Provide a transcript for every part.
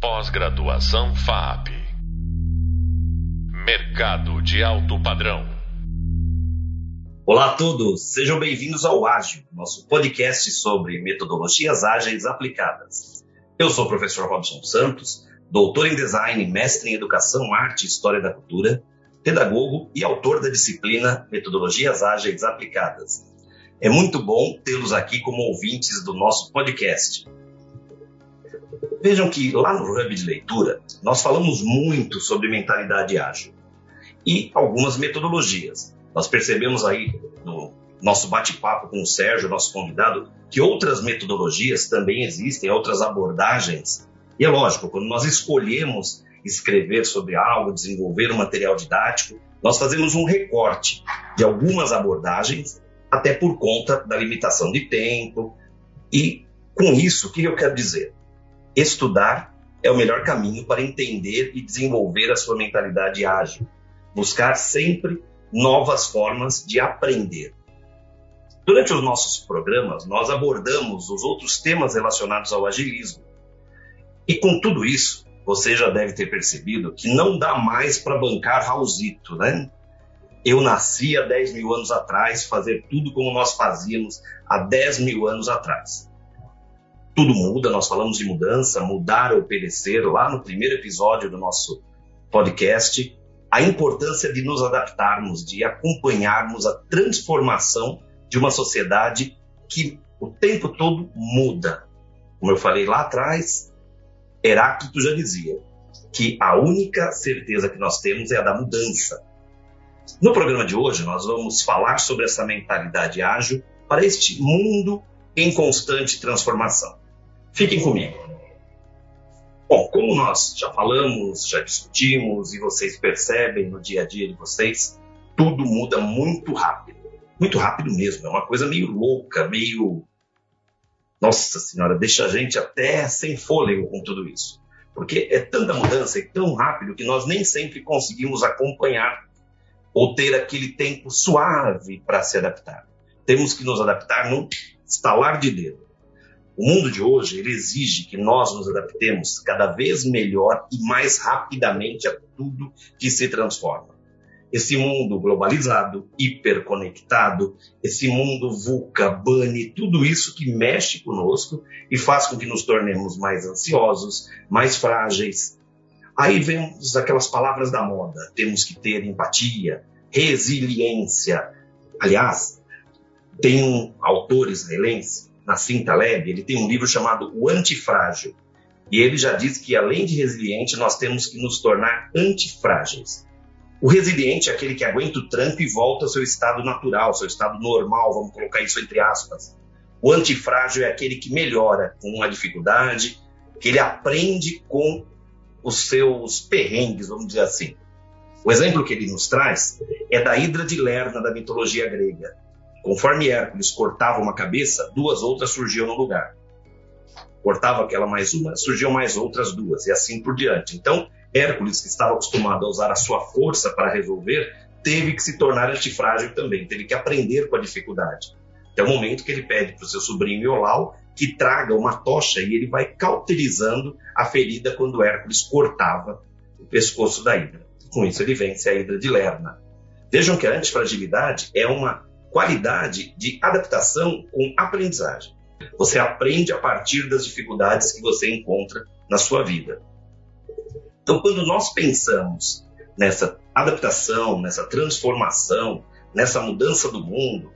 Pós-graduação FAP. Mercado de alto padrão. Olá a todos, sejam bem-vindos ao Ágil, nosso podcast sobre metodologias ágeis aplicadas. Eu sou o professor Robson Santos, doutor em design, mestre em educação, arte e história da cultura, pedagogo e autor da disciplina Metodologias Ágeis Aplicadas. É muito bom tê-los aqui como ouvintes do nosso podcast. Vejam que lá no Hub de Leitura, nós falamos muito sobre mentalidade ágil e algumas metodologias. Nós percebemos aí no nosso bate-papo com o Sérgio, nosso convidado, que outras metodologias também existem, outras abordagens. E é lógico, quando nós escolhemos escrever sobre algo, desenvolver um material didático, nós fazemos um recorte de algumas abordagens, até por conta da limitação de tempo. E com isso, o que eu quero dizer? Estudar é o melhor caminho para entender e desenvolver a sua mentalidade ágil. Buscar sempre novas formas de aprender. Durante os nossos programas, nós abordamos os outros temas relacionados ao agilismo. E com tudo isso, você já deve ter percebido que não dá mais para bancar Raulzito, né? Eu nasci há 10 mil anos atrás, fazer tudo como nós fazíamos há 10 mil anos atrás. Tudo muda, nós falamos de mudança, mudar ou perecer, lá no primeiro episódio do nosso podcast a importância de nos adaptarmos, de acompanharmos a transformação de uma sociedade que o tempo todo muda. Como eu falei lá atrás, Heráclito já dizia que a única certeza que nós temos é a da mudança. No programa de hoje, nós vamos falar sobre essa mentalidade ágil para este mundo em constante transformação. Fiquem comigo. Bom, como nós já falamos, já discutimos e vocês percebem no dia a dia de vocês, tudo muda muito rápido. Muito rápido mesmo. É uma coisa meio louca, meio. Nossa Senhora, deixa a gente até sem fôlego com tudo isso. Porque é tanta mudança e tão rápido que nós nem sempre conseguimos acompanhar ou ter aquele tempo suave para se adaptar. Temos que nos adaptar num estalar de dedo. O mundo de hoje ele exige que nós nos adaptemos cada vez melhor e mais rapidamente a tudo que se transforma. Esse mundo globalizado, hiperconectado, esse mundo VUCA, BANI, tudo isso que mexe conosco e faz com que nos tornemos mais ansiosos, mais frágeis. Aí vemos aquelas palavras da moda: temos que ter empatia, resiliência. Aliás, tem um autor israelense Nassim Taleb, ele tem um livro chamado O Antifrágil. E ele já diz que, além de resiliente, nós temos que nos tornar antifrágeis. O resiliente é aquele que aguenta o tranco e volta ao seu estado natural, seu estado normal, vamos colocar isso entre aspas. O antifrágil é aquele que melhora com uma dificuldade, que ele aprende com os seus perrengues, vamos dizer assim. O exemplo que ele nos traz é da Hidra de Lerna da mitologia grega. Conforme Hércules cortava uma cabeça, duas outras surgiam no lugar. Cortava aquela mais uma, surgiam mais outras duas, e assim por diante. Então, Hércules, que estava acostumado a usar a sua força para resolver, teve que se tornar antifrágil também, teve que aprender com a dificuldade. Até o momento que ele pede para o seu sobrinho Iolau que traga uma tocha e ele vai cauterizando a ferida quando Hércules cortava o pescoço da Hidra. Com isso, ele vence a Hidra de Lerna. Vejam que a antifragilidade é uma qualidade de adaptação com aprendizagem. Você aprende a partir das dificuldades que você encontra na sua vida. Então, quando nós pensamos nessa adaptação, nessa transformação, nessa mudança do mundo,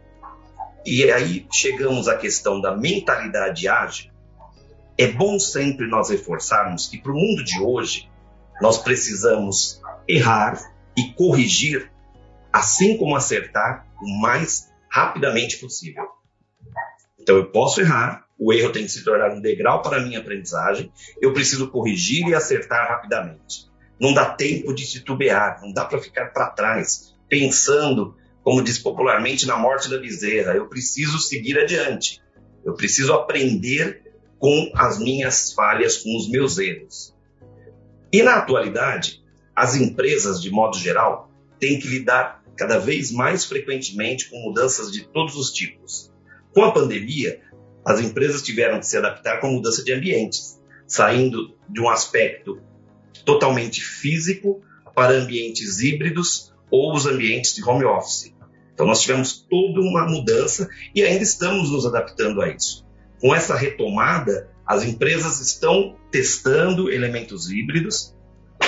e aí chegamos à questão da mentalidade ágil, é bom sempre nós reforçarmos que para o mundo de hoje nós precisamos errar e corrigir assim como acertar o mais rapidamente possível. Então eu posso errar, o erro tem que se tornar um degrau para a minha aprendizagem, eu preciso corrigir e acertar rapidamente. Não dá tempo de titubear, não dá para ficar para trás, pensando, como diz popularmente, na morte da bezerra. Eu preciso seguir adiante. Eu preciso aprender com as minhas falhas, com os meus erros. E na atualidade, as empresas, de modo geral, têm que lidar cada vez mais frequentemente com mudanças de todos os tipos. Com a pandemia, as empresas tiveram que se adaptar com a mudança de ambientes. saindo de um aspecto totalmente físico para ambientes híbridos ou os ambientes de home office. Então, nós tivemos toda uma mudança e ainda estamos nos adaptando a isso. Com essa retomada, as empresas estão testando elementos híbridos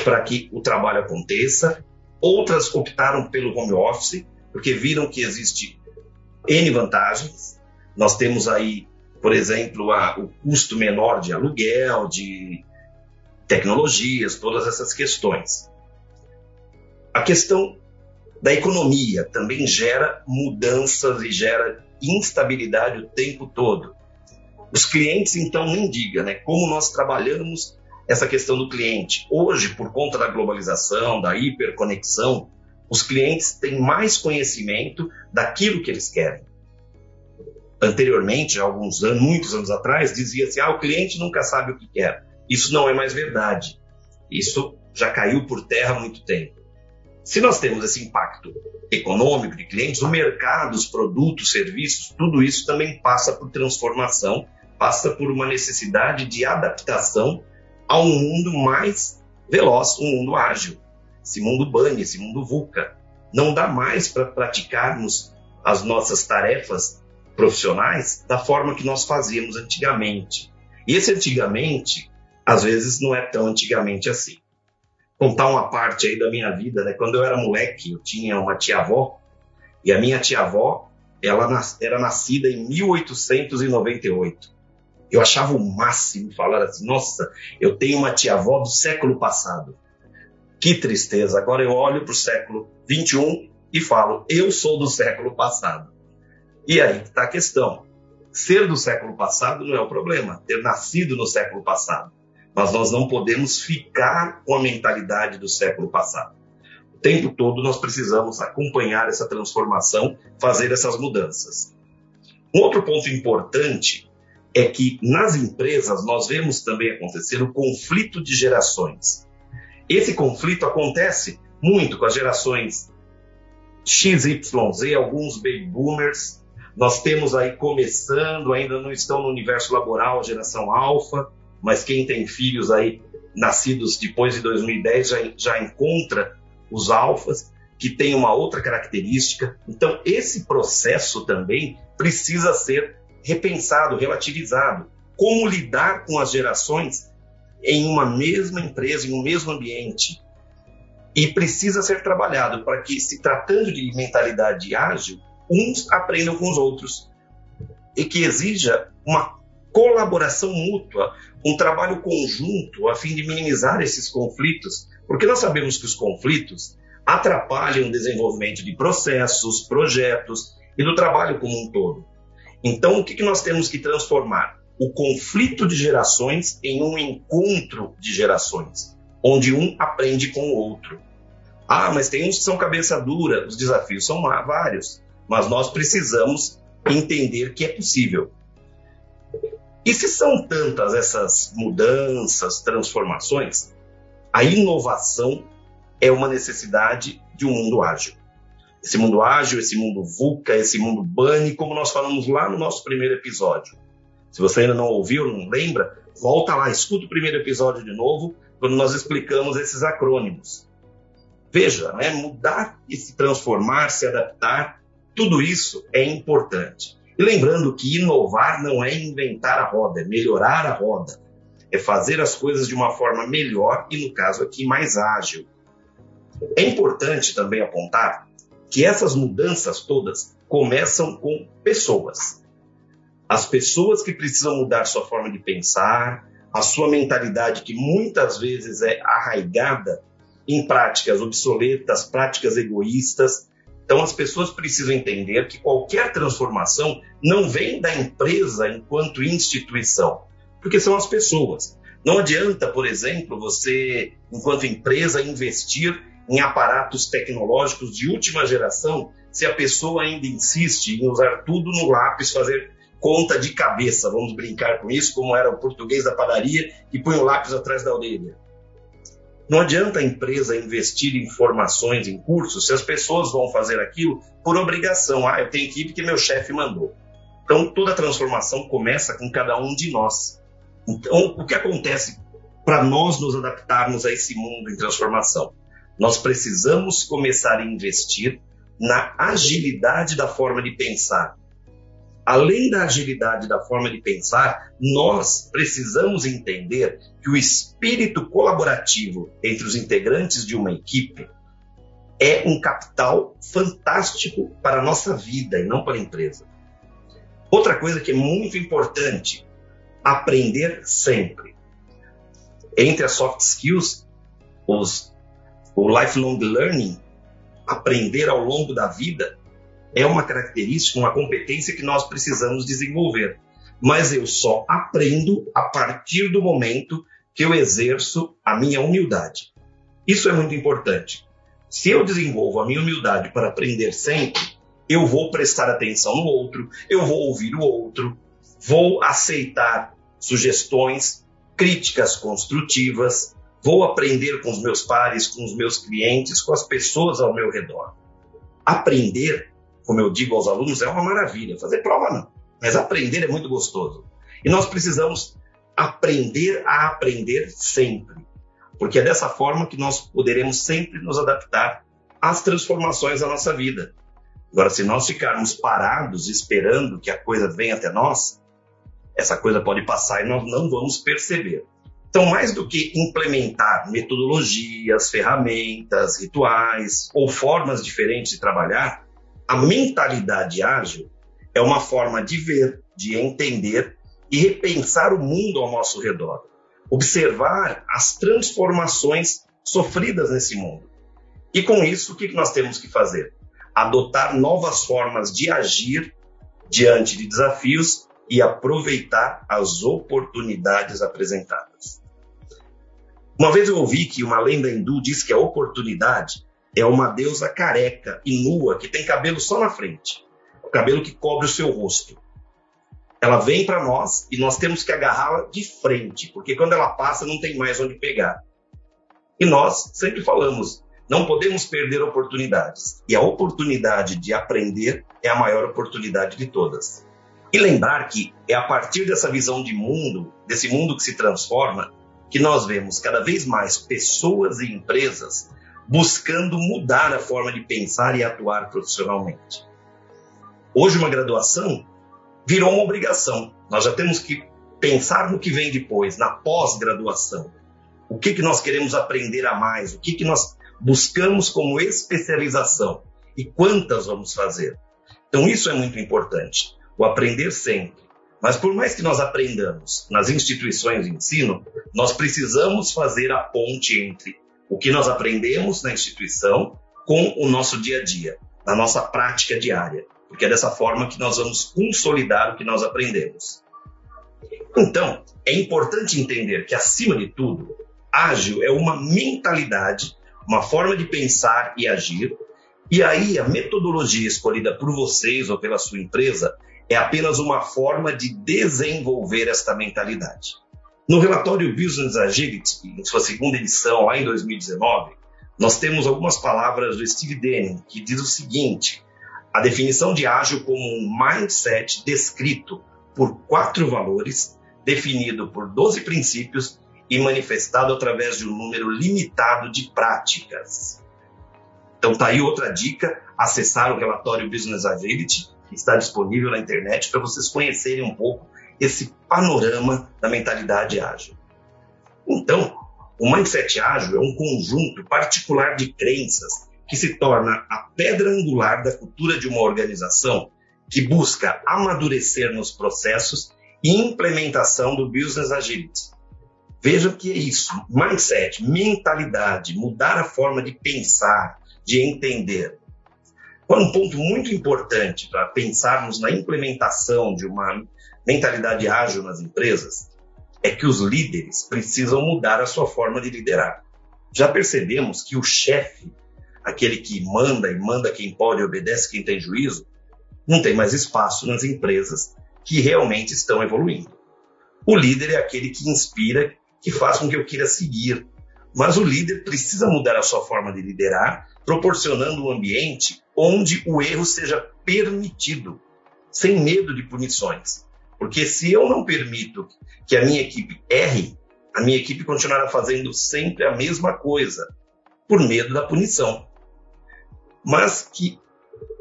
para que o trabalho aconteça. Outras optaram pelo home office, porque viram que existe N vantagens. Nós temos aí, por exemplo, a, o custo menor de aluguel, de tecnologias, todas essas questões. A questão da economia também gera mudanças e gera instabilidade o tempo todo. Os clientes, então, nem diga, né? Como nós trabalhamos essa questão do cliente. Hoje, por conta da globalização, da hiperconexão, os clientes têm mais conhecimento daquilo que eles querem. Anteriormente, alguns anos, muitos anos atrás, dizia-se: ah, o cliente nunca sabe o que quer. Isso não é mais verdade. Isso já caiu por terra há muito tempo. Se nós temos esse impacto econômico de clientes, o mercado, os produtos, serviços, tudo isso também passa por transformação, passa por uma necessidade de adaptação a um mundo mais veloz, um mundo ágil, esse mundo BANI, esse mundo VUCA. Não dá mais para praticarmos as nossas tarefas profissionais da forma que nós fazíamos antigamente. E esse antigamente, às vezes, não é tão antigamente assim. Contar uma parte aí da minha vida, né? Quando eu era moleque, eu tinha uma tia-avó, e a minha tia-avó, ela era nascida em 1898. Eu achava o máximo falar assim: nossa, eu tenho uma tia-avó do século passado. Que tristeza. Agora eu olho para o século 21 e falo: eu sou do século passado. E aí está a questão. Ser do século passado não é o problema, ter nascido no século passado. Mas nós não podemos ficar com a mentalidade do século passado. O tempo todo nós precisamos acompanhar essa transformação, fazer essas mudanças. Um outro ponto importante é que nas empresas nós vemos também acontecer o conflito de gerações. Esse conflito acontece muito com as gerações X, Y, Z, alguns baby boomers. Nós temos aí começando, ainda não estão no universo laboral, geração alfa, mas quem tem filhos aí nascidos depois de 2010 já, já encontra os alfas, que tem uma outra característica. Então, esse processo também precisa ser repensado, relativizado. Como lidar com as gerações em uma mesma empresa, em um mesmo ambiente. E precisa ser trabalhado para que, se tratando de mentalidade ágil, uns aprendam com os outros. E que exija uma colaboração mútua, um trabalho conjunto a fim de minimizar esses conflitos, porque nós sabemos que os conflitos atrapalham o desenvolvimento de processos, projetos e do trabalho como um todo. Então, o que, que nós temos que transformar? O conflito de gerações em um encontro de gerações, onde um aprende com o outro. Ah, mas tem uns que são cabeça dura, os desafios são vários, mas nós precisamos entender que é possível. E se são tantas essas mudanças, transformações, a inovação é uma necessidade de um mundo ágil esse mundo ágil, esse mundo VUCA, esse mundo BANI, como nós falamos lá no nosso primeiro episódio. Se você ainda não ouviu, não lembra, volta lá, escuta o primeiro episódio de novo, quando nós explicamos esses acrônimos. Veja, né, mudar e se transformar, se adaptar, tudo isso é importante. E lembrando que inovar não é inventar a roda, é melhorar a roda. É fazer as coisas de uma forma melhor e, no caso aqui, mais ágil. É importante também apontar que essas mudanças todas começam com pessoas. As pessoas que precisam mudar sua forma de pensar, a sua mentalidade que muitas vezes é arraigada em práticas obsoletas, práticas egoístas. Então as pessoas precisam entender que qualquer transformação não vem da empresa enquanto instituição, porque são as pessoas. Não adianta, por exemplo, você, enquanto empresa, investir em aparatos tecnológicos de última geração se a pessoa ainda insiste em usar tudo no lápis, fazer conta de cabeça, vamos brincar com isso, como era o português da padaria que põe o lápis atrás da orelha. Não adianta a empresa investir em formações, em cursos, se as pessoas vão fazer aquilo por obrigação. Ah, eu tenho que porque meu chefe mandou. Então, toda transformação começa com cada um de nós. Então, o que acontece para nós nos adaptarmos a esse mundo em transformação? Nós precisamos começar a investir na agilidade da forma de pensar. Além da agilidade da forma de pensar, nós precisamos entender que o espírito colaborativo entre os integrantes de uma equipe é um capital fantástico para a nossa vida e não para a empresa. Outra coisa que é muito importante, aprender sempre. Entre as soft skills, os, o lifelong learning, aprender ao longo da vida, é uma característica, uma competência que nós precisamos desenvolver. Mas eu só aprendo a partir do momento que eu exerço a minha humildade. Isso é muito importante. Se eu desenvolvo a minha humildade para aprender sempre, eu vou prestar atenção no outro, eu vou ouvir o outro, vou aceitar sugestões, críticas construtivas, vou aprender com os meus pares, com os meus clientes, com as pessoas ao meu redor. Aprender, como eu digo aos alunos, é uma maravilha. Fazer prova não, mas aprender é muito gostoso. E nós precisamos aprender a aprender sempre, porque é dessa forma que nós poderemos sempre nos adaptar às transformações da nossa vida. Agora, se nós ficarmos parados esperando que a coisa venha até nós, essa coisa pode passar e nós não vamos perceber. Então, mais do que implementar metodologias, ferramentas, rituais ou formas diferentes de trabalhar, a mentalidade ágil é uma forma de ver, de entender e repensar o mundo ao nosso redor. Observar as transformações sofridas nesse mundo. E com isso, o que nós temos que fazer? adotar novas formas de agir diante de desafios e aproveitar as oportunidades apresentadas. Uma vez eu ouvi que uma lenda hindu diz que a oportunidade é uma deusa careca e nua que tem cabelo só na frente, o cabelo que cobre o seu rosto. Ela vem para nós e nós temos que agarrá-la de frente, porque quando ela passa não tem mais onde pegar. E nós sempre falamos, não podemos perder oportunidades. E a oportunidade de aprender é a maior oportunidade de todas. E lembrar que é a partir dessa visão de mundo, desse mundo que se transforma, que nós vemos cada vez mais pessoas e empresas buscando mudar a forma de pensar e atuar profissionalmente. Hoje, uma graduação virou uma obrigação. Nós já temos que pensar no que vem depois, na pós-graduação. O que, que nós queremos aprender a mais? O que, que nós buscamos como especialização e quantas vamos fazer. Então, isso é muito importante, o aprender sempre. Mas, por mais que nós aprendamos nas instituições de ensino, nós precisamos fazer a ponte entre o que nós aprendemos na instituição com o nosso dia a dia, na nossa prática diária, porque é dessa forma que nós vamos consolidar o que nós aprendemos. Então, é importante entender que, acima de tudo, ágil é uma mentalidade uma forma de pensar e agir, e aí a metodologia escolhida por vocês ou pela sua empresa é apenas uma forma de desenvolver esta mentalidade. No relatório Business Agility, em sua segunda edição, lá em 2019, nós temos algumas palavras do Steve Denning, que diz o seguinte: a definição de ágil como um mindset descrito por quatro valores, definido por 12 princípios e manifestado através de um número limitado de práticas. Então tá aí outra dica, acessar o relatório Business Agility, está disponível na internet para vocês conhecerem um pouco esse panorama da mentalidade ágil. Então, o mindset ágil é um conjunto particular de crenças que se torna a pedra angular da cultura de uma organização que busca amadurecer nos processos e implementação do Business Agility, Veja que é isso: mindset, mentalidade, mudar a forma de pensar, de entender. Um ponto muito importante para pensarmos na implementação de uma mentalidade ágil nas empresas é que os líderes precisam mudar a sua forma de liderar. Já percebemos que o chefe, aquele que manda e manda quem pode e obedece quem tem juízo, não tem mais espaço nas empresas que realmente estão evoluindo. O líder é aquele que inspira que faz com que eu queira seguir. Mas o líder precisa mudar a sua forma de liderar, proporcionando um ambiente onde o erro seja permitido, sem medo de punições. Porque se eu não permito que a minha equipe erre, a minha equipe continuará fazendo sempre a mesma coisa, por medo da punição. Mas que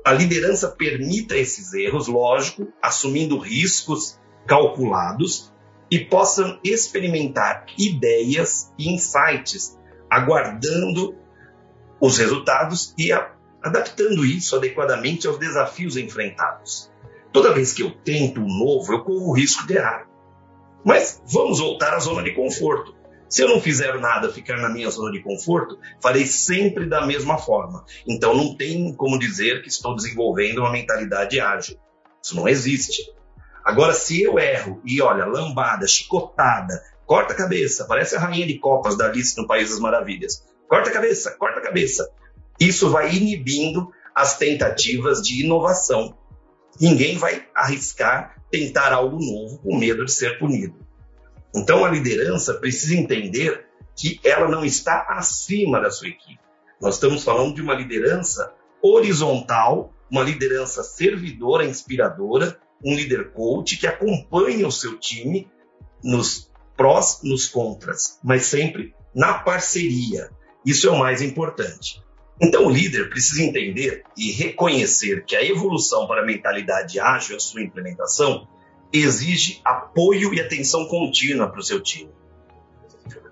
a liderança permita esses erros, lógico, assumindo riscos calculados e possam experimentar ideias e insights, aguardando os resultados e a, adaptando isso adequadamente aos desafios enfrentados. Toda vez que eu tento o novo, eu corro o risco de errar. Mas vamos voltar à zona de conforto. Se eu não fizer nada, ficar na minha zona de conforto, farei sempre da mesma forma. Então não tem como dizer que estou desenvolvendo uma mentalidade ágil. Isso não existe. Agora, se eu erro e olha, lambada, chicotada, corta a cabeça, parece a rainha de copas da Alice no País das Maravilhas. Corta a cabeça, corta a cabeça. Isso vai inibindo as tentativas de inovação. Ninguém vai arriscar tentar algo novo com medo de ser punido. Então a liderança precisa entender que ela não está acima da sua equipe. Nós estamos falando de uma liderança horizontal, uma liderança servidora, inspiradora, um líder coach que acompanha o seu time nos prós, nos contras, mas sempre na parceria. Isso é o mais importante. Então, o líder precisa entender e reconhecer que a evolução para a mentalidade ágil, a sua implementação, exige apoio e atenção contínua para o seu time.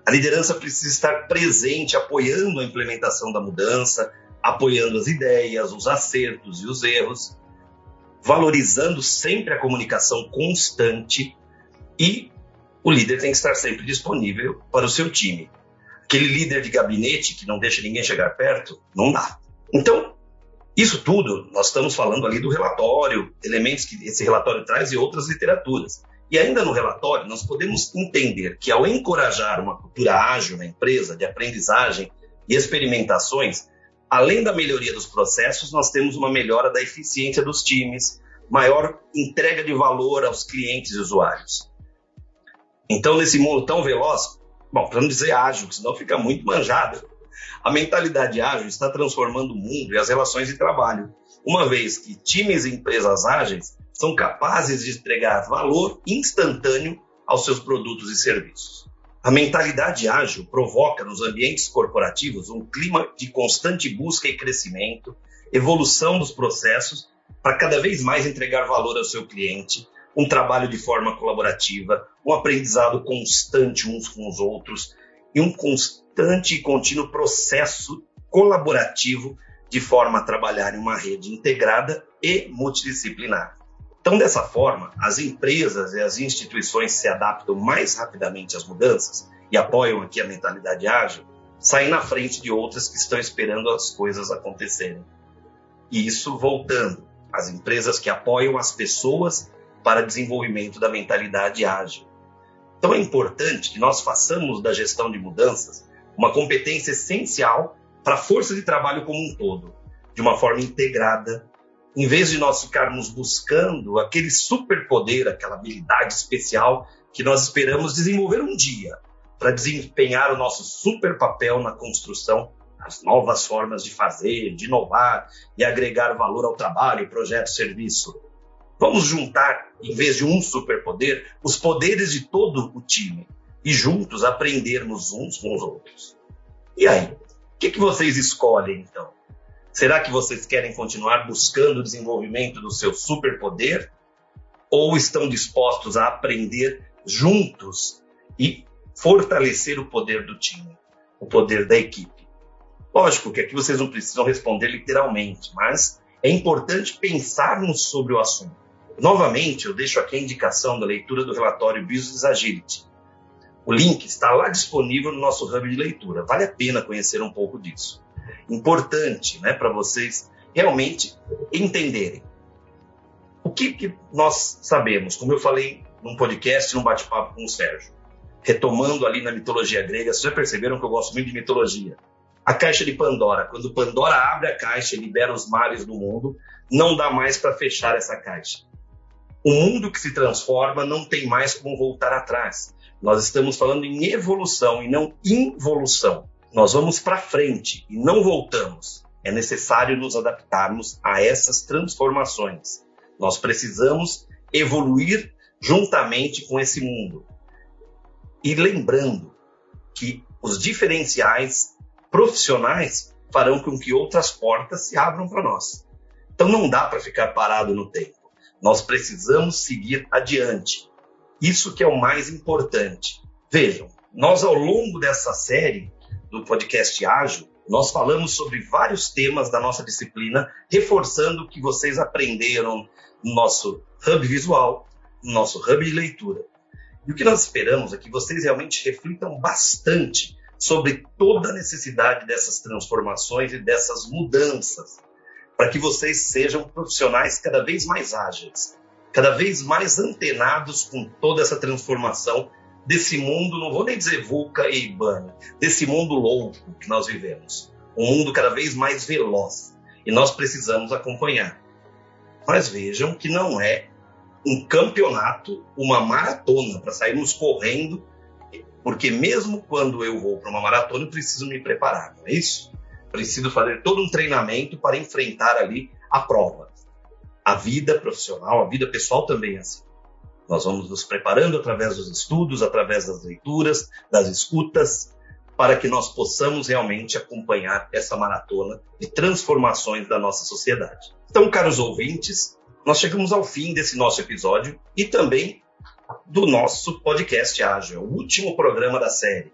A liderança precisa estar presente, apoiando a implementação da mudança, apoiando as ideias, os acertos e os erros, valorizando sempre a comunicação constante e o líder tem que estar sempre disponível para o seu time aquele líder de gabinete que não deixa ninguém chegar perto, não dá. Então, isso tudo, nós estamos falando ali do relatório, elementos que esse relatório traz e outras literaturas. E ainda no relatório, nós podemos entender que ao encorajar uma cultura ágil na empresa, de aprendizagem e experimentações, além da melhoria dos processos, nós temos uma melhora da eficiência dos times, maior entrega de valor aos clientes e usuários. Então, nesse mundo tão veloz, Bom, para não dizer ágil, senão fica muito manjado. A mentalidade ágil está transformando o mundo e as relações de trabalho, uma vez que times e empresas ágeis são capazes de entregar valor instantâneo aos seus produtos e serviços. A mentalidade ágil provoca nos ambientes corporativos um clima de constante busca e crescimento, evolução dos processos para cada vez mais entregar valor ao seu cliente, um trabalho de forma colaborativa, um aprendizado constante uns com os outros e um constante e contínuo processo colaborativo de forma a trabalhar em uma rede integrada e multidisciplinar. Então, dessa forma, as empresas e as instituições se adaptam mais rapidamente às mudanças e apoiam aqui a mentalidade ágil, saem na frente de outras que estão esperando as coisas acontecerem. E isso voltando, as empresas que apoiam as pessoas para desenvolvimento da mentalidade ágil. Então é importante que nós façamos da gestão de mudanças uma competência essencial para a força de trabalho como um todo, de uma forma integrada, em vez de nós ficarmos buscando aquele superpoder, aquela habilidade especial que nós esperamos desenvolver um dia para desempenhar o nosso super papel na construção das novas formas de fazer, de inovar e agregar valor ao trabalho, projeto, serviço. Vamos juntar, em vez de um superpoder, os poderes de todo o time e juntos aprendermos uns com os outros. E aí? O que, que vocês escolhem então? Será que vocês querem continuar buscando o desenvolvimento do seu superpoder? Ou estão dispostos a aprender juntos e fortalecer o poder do time, o poder da equipe? Lógico que aqui vocês não precisam responder literalmente, mas é importante pensarmos sobre o assunto. Novamente, eu deixo aqui a indicação da leitura do relatório Business Agility. O link está lá disponível no nosso hub de leitura. Vale a pena conhecer um pouco disso. Importante né, para vocês realmente entenderem. O que, que nós sabemos? Como eu falei num podcast, num bate-papo com o Sérgio. Retomando ali na mitologia grega, vocês já perceberam que eu gosto muito de mitologia. A caixa de Pandora. Quando Pandora abre a caixa e libera os males do mundo, não dá mais para fechar essa caixa. O mundo que se transforma não tem mais como voltar atrás. Nós estamos falando em evolução e não involução. Nós vamos para frente e não voltamos. É necessário nos adaptarmos a essas transformações. Nós precisamos evoluir juntamente com esse mundo. E lembrando que os diferenciais profissionais farão com que outras portas se abram para nós. Então não dá para ficar parado no tempo. Nós precisamos seguir adiante. Isso que é o mais importante. Vejam, nós ao longo dessa série do podcast Ágil, nós falamos sobre vários temas da nossa disciplina, reforçando o que vocês aprenderam no nosso hub visual, no nosso hub de leitura. E o que nós esperamos é que vocês realmente reflitam bastante sobre toda a necessidade dessas transformações e dessas mudanças, para que vocês sejam profissionais cada vez mais ágeis, cada vez mais antenados com toda essa transformação desse mundo, não vou nem dizer vulca e ibana, desse mundo louco que nós vivemos. Um mundo cada vez mais veloz. E nós precisamos acompanhar. Mas vejam que não é um campeonato, uma maratona, para sairmos correndo, porque mesmo quando eu vou para uma maratona, eu preciso me preparar, não é isso? Preciso fazer todo um treinamento para enfrentar ali a prova. A vida profissional, a vida pessoal também é assim. Nós vamos nos preparando através dos estudos, através das leituras, das escutas, para que nós possamos realmente acompanhar essa maratona de transformações da nossa sociedade. Então, caros ouvintes, nós chegamos ao fim desse nosso episódio e também do nosso podcast Ágil, o último programa da série.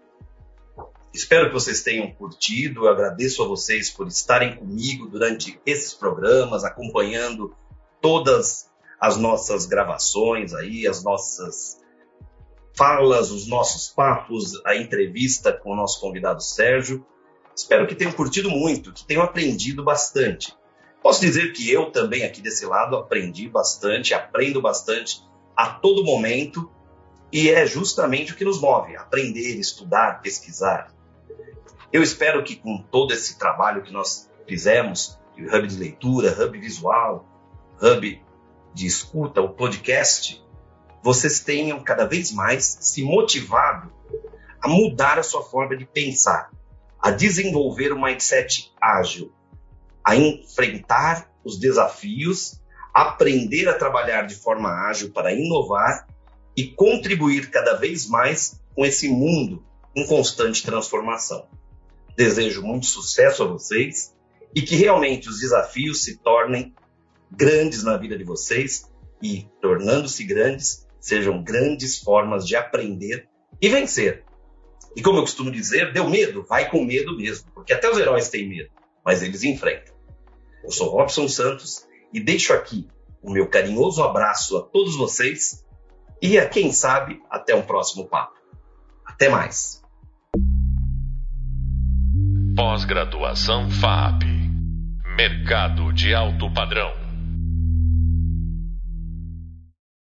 Espero que vocês tenham curtido. Eu agradeço a vocês por estarem comigo durante esses programas, acompanhando todas as nossas gravações aí, as nossas falas, os nossos papos, a entrevista com o nosso convidado Sérgio. Espero que tenham curtido muito, que tenham aprendido bastante. Posso dizer que eu também aqui desse lado aprendi bastante, aprendo bastante a todo momento e é justamente o que nos move, aprender, estudar, pesquisar. Eu espero que com todo esse trabalho que nós fizemos, hub de leitura, hub visual, hub de escuta, o podcast, vocês tenham cada vez mais se motivado a mudar a sua forma de pensar, a desenvolver um mindset ágil, a enfrentar os desafios, aprender a trabalhar de forma ágil para inovar e contribuir cada vez mais com esse mundo em constante transformação. Desejo muito sucesso a vocês e que realmente os desafios se tornem grandes na vida de vocês e, tornando-se grandes, sejam grandes formas de aprender e vencer. E como eu costumo dizer, deu medo, vai com medo mesmo, porque até os heróis têm medo, mas eles enfrentam. Eu sou Robson Santos e deixo aqui o meu carinhoso abraço a todos vocês e a quem sabe até um próximo papo. Até mais. Pós-graduação FAP Mercado de alto padrão.